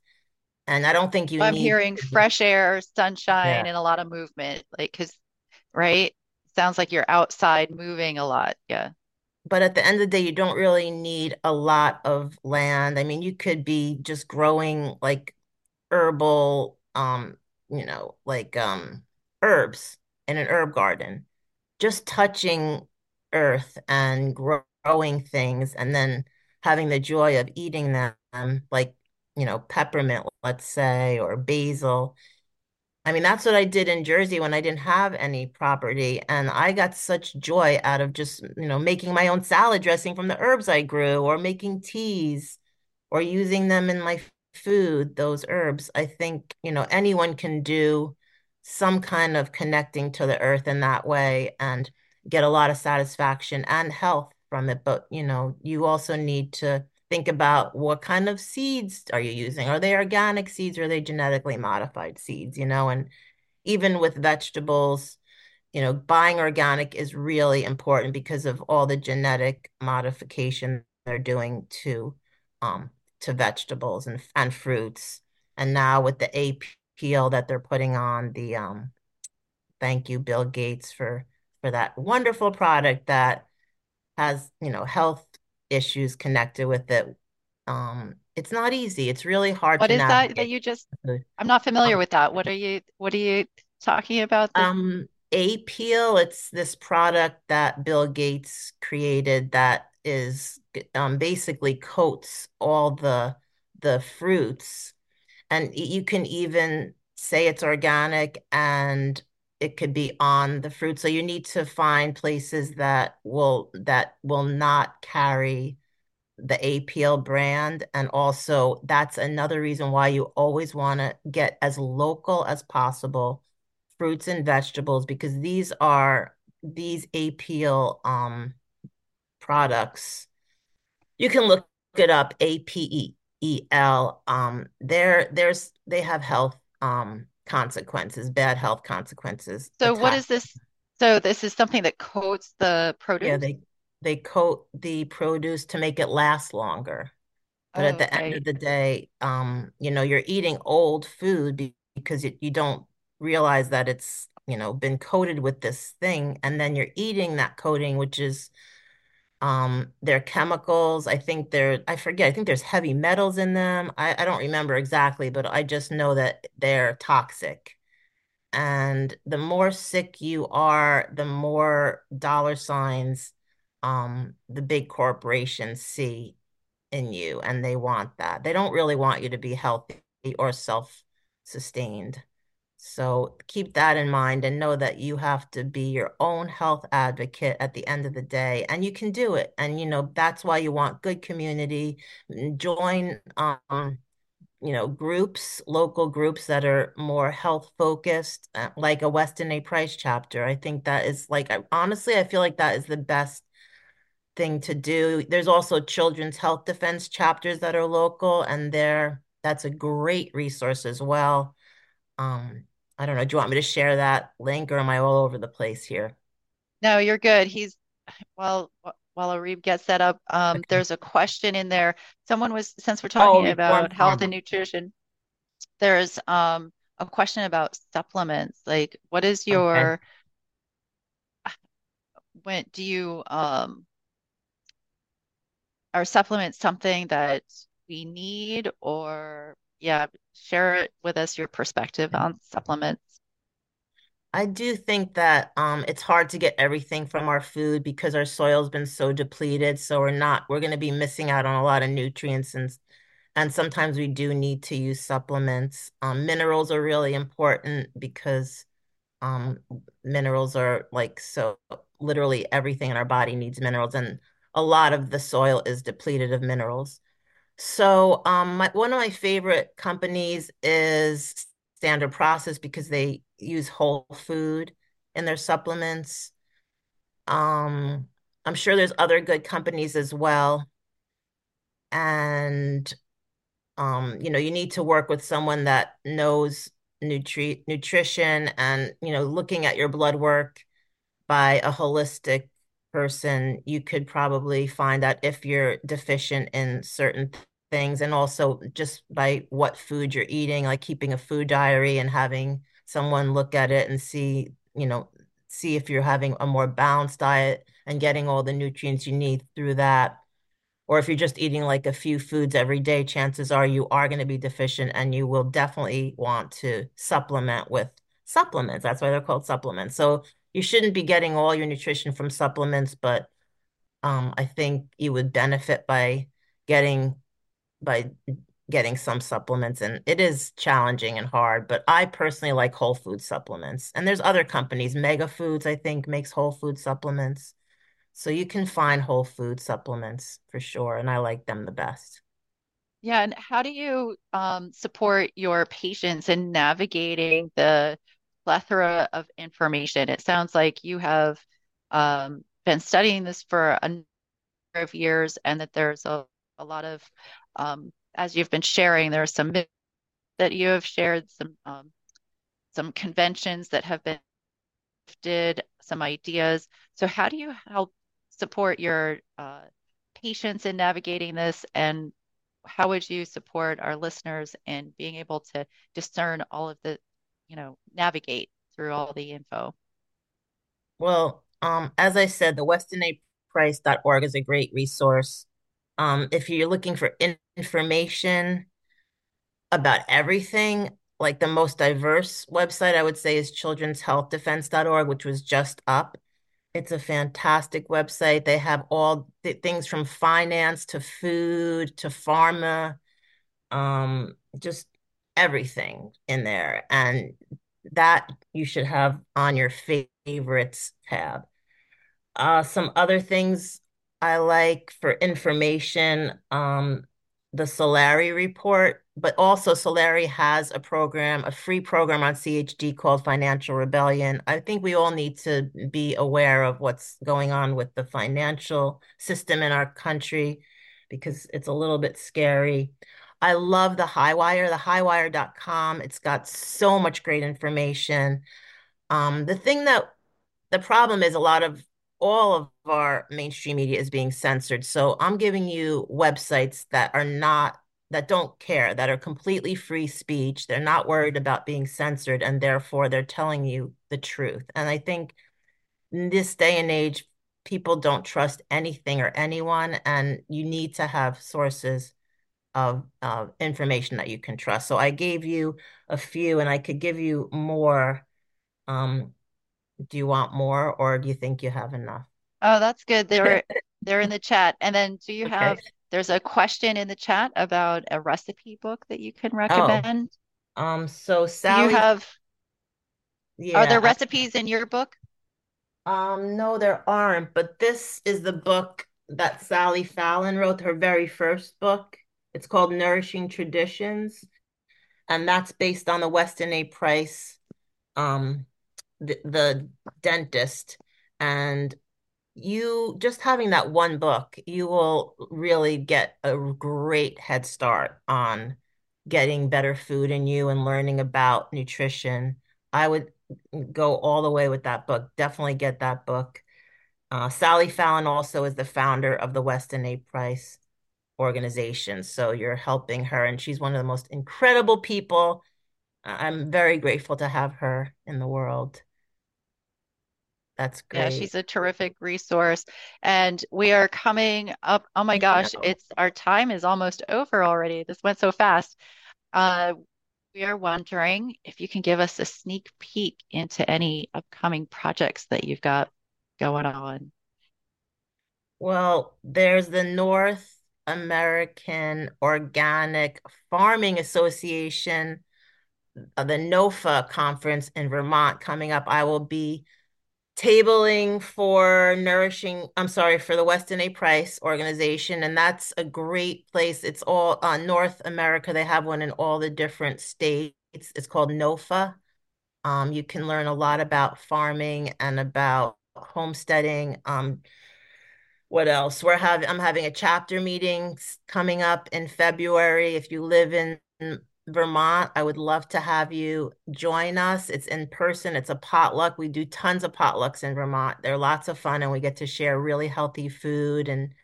And I don't think you I'm need, hearing fresh air, sunshine, yeah. and a lot of movement. Like, because, right? Sounds like you're outside moving a lot. Yeah. But at the end of the day, you don't really need a lot of land. I mean, you could be just growing like herbal, um, you know, like um herbs in an herb garden, just touching earth and growing things and then having the joy of eating them, like, you know, peppermint, let's say, or basil. I mean, that's what I did in Jersey when I didn't have any property. And I got such joy out of just, you know, making my own salad dressing from the herbs I grew or making teas or using them in my food, those herbs. I think, you know, anyone can do some kind of connecting to the earth in that way and get a lot of satisfaction and health from it. But, you know, you also need to think about what kind of seeds are you using? Are they organic seeds or are they genetically modified seeds, you know? And even with vegetables, you know, buying organic is really important because of all the genetic modification they're doing to um to vegetables and and fruits. And now with the Apeel that they're putting on the um thank you Bill Gates for for that wonderful product that has, you know, health issues connected with it. Um, it's not easy. It's really hard What to is that that you just, I'm not familiar Um, with that. What are you, what are you talking about? This, um, Apeel, it's this product that Bill Gates created that is um, basically coats all the the fruits, and you can even say it's organic and it could be on the fruit. So you need to find places that will that will not carry the Apeel brand. And also that's another reason why you always want to get as local as possible fruits and vegetables because these are these Apeel um products. You can look it up, A P E L. Um, there, there's they have health um consequences, bad health consequences. So what is this? So this is something that coats the produce? Yeah, they they coat the produce to make it last longer. But Oh, at the end of the day, um, you know, you're eating old food because it, you don't realize that it's, you know, been coated with this thing, and then you're eating that coating, which is um, they're chemicals. I think they're, I forget, I think there's heavy metals in them. I, I don't remember exactly, but I just know that they're toxic. And the more sick you are, the more dollar signs um, the big corporations see in you, and they want that. They don't really want you to be healthy or self-sustained. So keep that in mind and know that you have to be your own health advocate at the end of the day, and you can do it. And you know that's why you want good community. Join um, you know, groups, local groups that are more health focused, uh, like a Weston A. Price chapter. I think that is like, I, honestly, I feel like that is the best thing to do. There's also children's health defense chapters that are local, and there, that's a great resource as well. Um, I don't know. Do you want me to share that link, or am I all over the place here? No, you're good. He's while while Arib gets set up, um, Okay. there's a question in there. Someone was, since we're Oh, talking Reform about health and nutrition, there's um a question about supplements. Like, what is Okay. your when do you um are supplements something that we need or yeah, share it with us your perspective on supplements. I do think that um, it's hard to get everything from our food because our soil's been so depleted. So we're not, we're going to be missing out on a lot of nutrients and and sometimes we do need to use supplements. Um, minerals are really important because um, minerals are like so literally everything in our body needs minerals, and a lot of the soil is depleted of minerals. So, um, my, one of my favorite companies is Standard Process because they use whole food in their supplements. Um, I'm sure there's other good companies as well. And, um, you know, you need to work with someone that knows nutri nutrition and, you know, looking at your blood work by a holistic person, you could probably find out if you're deficient in certain things and also just by what food you're eating, like keeping a food diary and having someone look at it and see, you know, see if you're having a more balanced diet and getting all the nutrients you need through that. Or if you're just eating like a few foods every day, chances are you are going to be deficient and you will definitely want to supplement with supplements. That's why they're called supplements. So you shouldn't be getting all your nutrition from supplements, but um, I think you would benefit by getting by getting some supplements. And it is challenging and hard, but I personally like whole food supplements. And there's other companies, Mega Foods, I think, makes whole food supplements. So you can find whole food supplements for sure, and I like them the best. Yeah, and how do you um, support your patients in navigating the plethora of information? It sounds like you have um, been studying this for a number of years, and that there's a, a lot of, um, as you've been sharing, there are some that you have shared, some um, some conventions that have been shifted, some ideas. So, how do you help support your uh, patients in navigating this, and how would you support our listeners in being able to discern all of the, you know, navigate through all the info? Well, um, as I said, the westonaprice.org is a great resource. Um, if you're looking for in information about everything, like the most diverse website I would say is children'shealthdefense.org, which was just up. It's a fantastic website. They have all th things from finance to food to pharma, um, just everything in there. And that you should have on your favorites tab. Uh, some other things I like for information, um, the Solari report, but also Solari has a program, a free program on CHD called Financial Rebellion. I think we all need to be aware of what's going on with the financial system in our country because it's a little bit scary. I love the Highwire, the highwire.com. It's got so much great information. Um, the thing that the problem is a lot of all of our mainstream media is being censored. So I'm giving you websites that are not that don't care, that are completely free speech. They're not worried about being censored, and therefore they're telling you the truth. And I think in this day and age, people don't trust anything or anyone, and you need to have sources of uh, information that you can trust. So I gave you a few, and I could give you more. Um, do you want more, or do you think you have enough? Oh, that's good. They're they're in the chat. And then do you Okay. have there's a question in the chat about a recipe book that you can Oh, recommend. um, so Do you Sally, have are there yeah, I, recipes in your book? um, no, there aren't, but this is the book that Sally Fallon wrote, her very first book. It's called Nourishing Traditions, and that's based on the Weston A. Price, um, the, the dentist. And you just having that one book, you will really get a great head start on getting better food in you and learning about nutrition. I would go all the way with that book. Definitely get that book. Uh, Sally Fallon also is the founder of the Weston A. Price organization. So you're helping her, and she's one of the most incredible people. I'm very grateful to have her in the world. That's great. Yeah, she's a terrific resource. And we are coming up. Oh my gosh, it's our time is almost over already. This went so fast. Uh, we are wondering if you can give us a sneak peek into any upcoming projects that you've got going on. Well, there's the North American Organic Farming Association, uh, the NOFA conference in Vermont coming up. I will be tabling for nourishing, I'm sorry, for the Weston A. Price organization, and that's a great place. It's all uh, North America. They have one in all the different states. It's called NOFA. Um, you can learn a lot about farming and about homesteading. Um, what else? We're having I'm having a chapter meeting coming up in February. If you live in Vermont, I would love to have you join us. It's in person, it's a potluck. We do tons of potlucks in Vermont. They're lots of fun and we get to share really healthy food and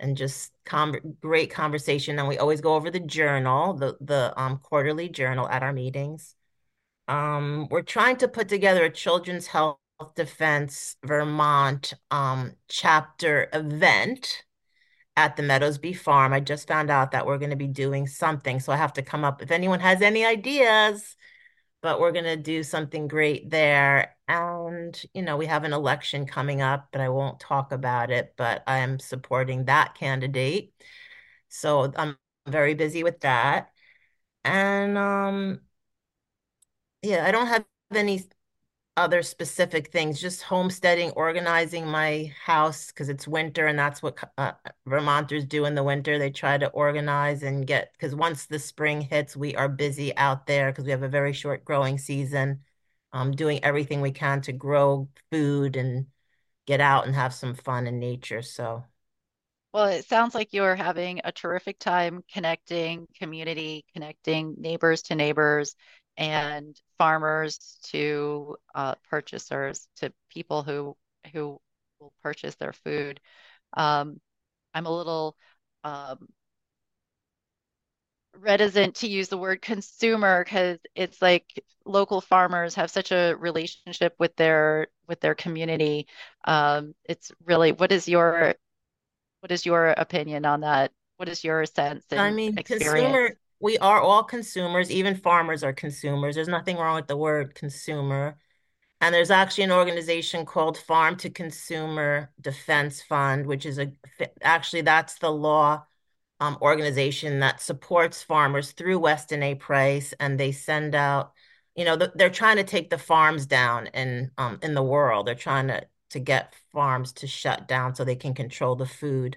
and just com great conversation. And we always go over the journal, the the um quarterly journal at our meetings. Um, we're trying to put together a Children's Health Defense Vermont um, chapter event at the Meadowsby Farm. I just found out that we're going to be doing something, so I have to come up if anyone has any ideas. But we're going to do something great there. And, you know, we have an election coming up, but I won't talk about it, but I am supporting that candidate. So I'm very busy with that. And um yeah, I don't have any other specific things, just homesteading, organizing my house because it's winter and that's what uh, Vermonters do in the winter. They try to organize and get, because once the spring hits, we are busy out there because we have a very short growing season, um, doing everything we can to grow food and get out and have some fun in nature. So, Well, it sounds like you're having a terrific time connecting community, connecting neighbors to neighbors, and farmers to uh, purchasers, to people who who will purchase their food. Um, I'm a little um, reticent to use the word consumer because it's like local farmers have such a relationship with their with their community. Um, it's really, what is your what is your opinion on that? What is your sense I and mean, experience? consumer, we are all consumers, even farmers are consumers. There's nothing wrong with the word consumer. And there's actually an organization called Farm to Consumer Defense Fund, which is a actually that's the law um, organization that supports farmers through Weston A. Price, and they send out, you know, they're trying to take the farms down in um, in the world. They're trying to to get farms to shut down so they can control the food.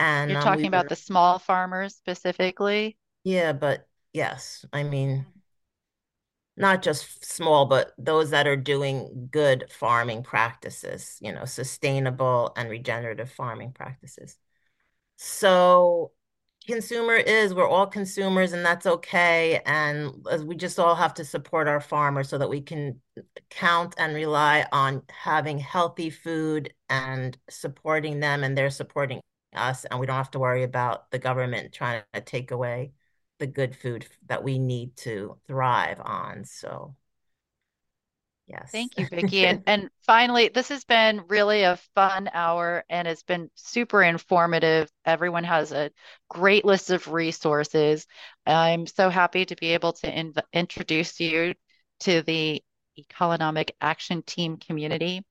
And you're um, talking we about the small farmers specifically. Yeah, but yes, I mean, mm. not just small, but those that are doing good farming practices, you know, sustainable and regenerative farming practices. So consumer is we're all consumers and that's okay and we just all have to support our farmers so that we can count and rely on having healthy food and supporting them and they're supporting us and we don't have to worry about the government trying to take away the good food that we need to thrive on so Yes. Thank you, Vicki. and, and finally, this has been really a fun hour and it's been super informative. Everyone has a great list of resources. I'm so happy to be able to in- introduce you to the Economic Action Team community.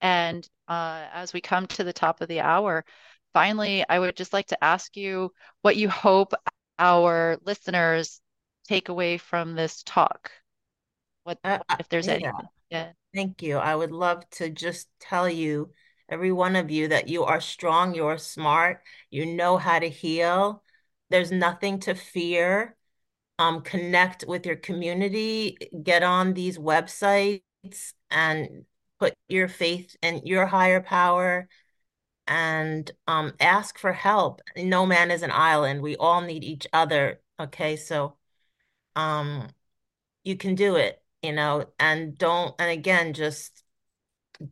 And uh, as we come to the top of the hour, finally, I would just like to ask you what you hope our listeners take away from this talk. What uh, if there's yeah. anything? Yeah. Thank you. I would love to just tell you, every one of you, that you are strong, you're smart, you know how to heal. There's nothing to fear. Um, connect with your community, get on these websites and put your faith in your higher power and um, ask for help. No man is an island. We all need each other. Okay. So um, you can do it you know, and don't, and again, just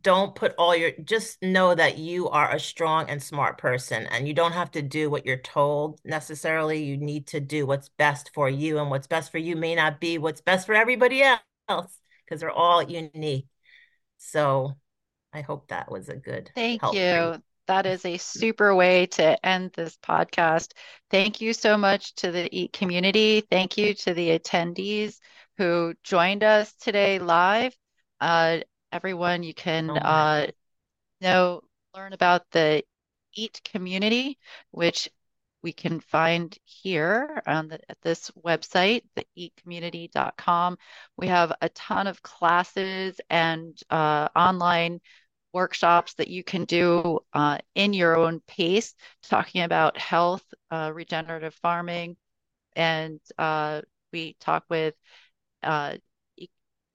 don't put all your, just know that you are a strong and smart person and you don't have to do what you're told necessarily. You need to do what's best for you, and what's best for you may not be what's best for everybody else because they're all unique. So I hope that was a good. Thank you. That is a super way to end this podcast. Thank you so much to the EAT community. Thank you to the attendees who joined us today live. Uh, everyone, you can oh, uh, know, learn about the EAT community, which we can find here on the, at this website, the eatcommunity.com. We have a ton of classes and uh, online workshops that you can do uh, in your own pace, talking about health, uh, regenerative farming, and uh, we talk with uh,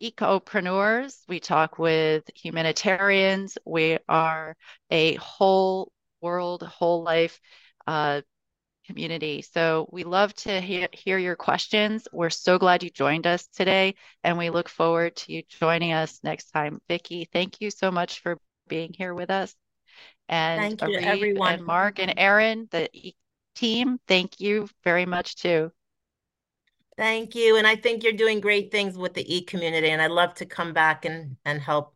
ecopreneurs. We talk with humanitarians. We are a whole world, whole life uh, community. So we love to he- hear your questions. We're so glad you joined us today, and we look forward to you joining us next time. Vicki, thank you so much for being here with us. And thank you, everyone. And Mark and Aaron, the team, thank you very much too. Thank you. And I think you're doing great things with the e community. and I'd love to come back and, and help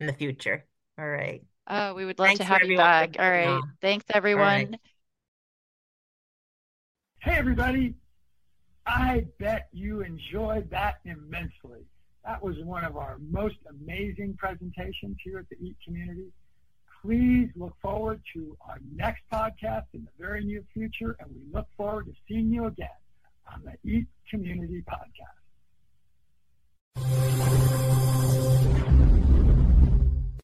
in the future. All right. Oh, we would love Thanks to have you back. All right. Thanks, everyone. Right. Hey, everybody. I bet you enjoyed that immensely. That was one of our most amazing presentations here at the EAT community. Please look forward to our next podcast in the very near future, and we look forward to seeing you again on the EAT Community Podcast.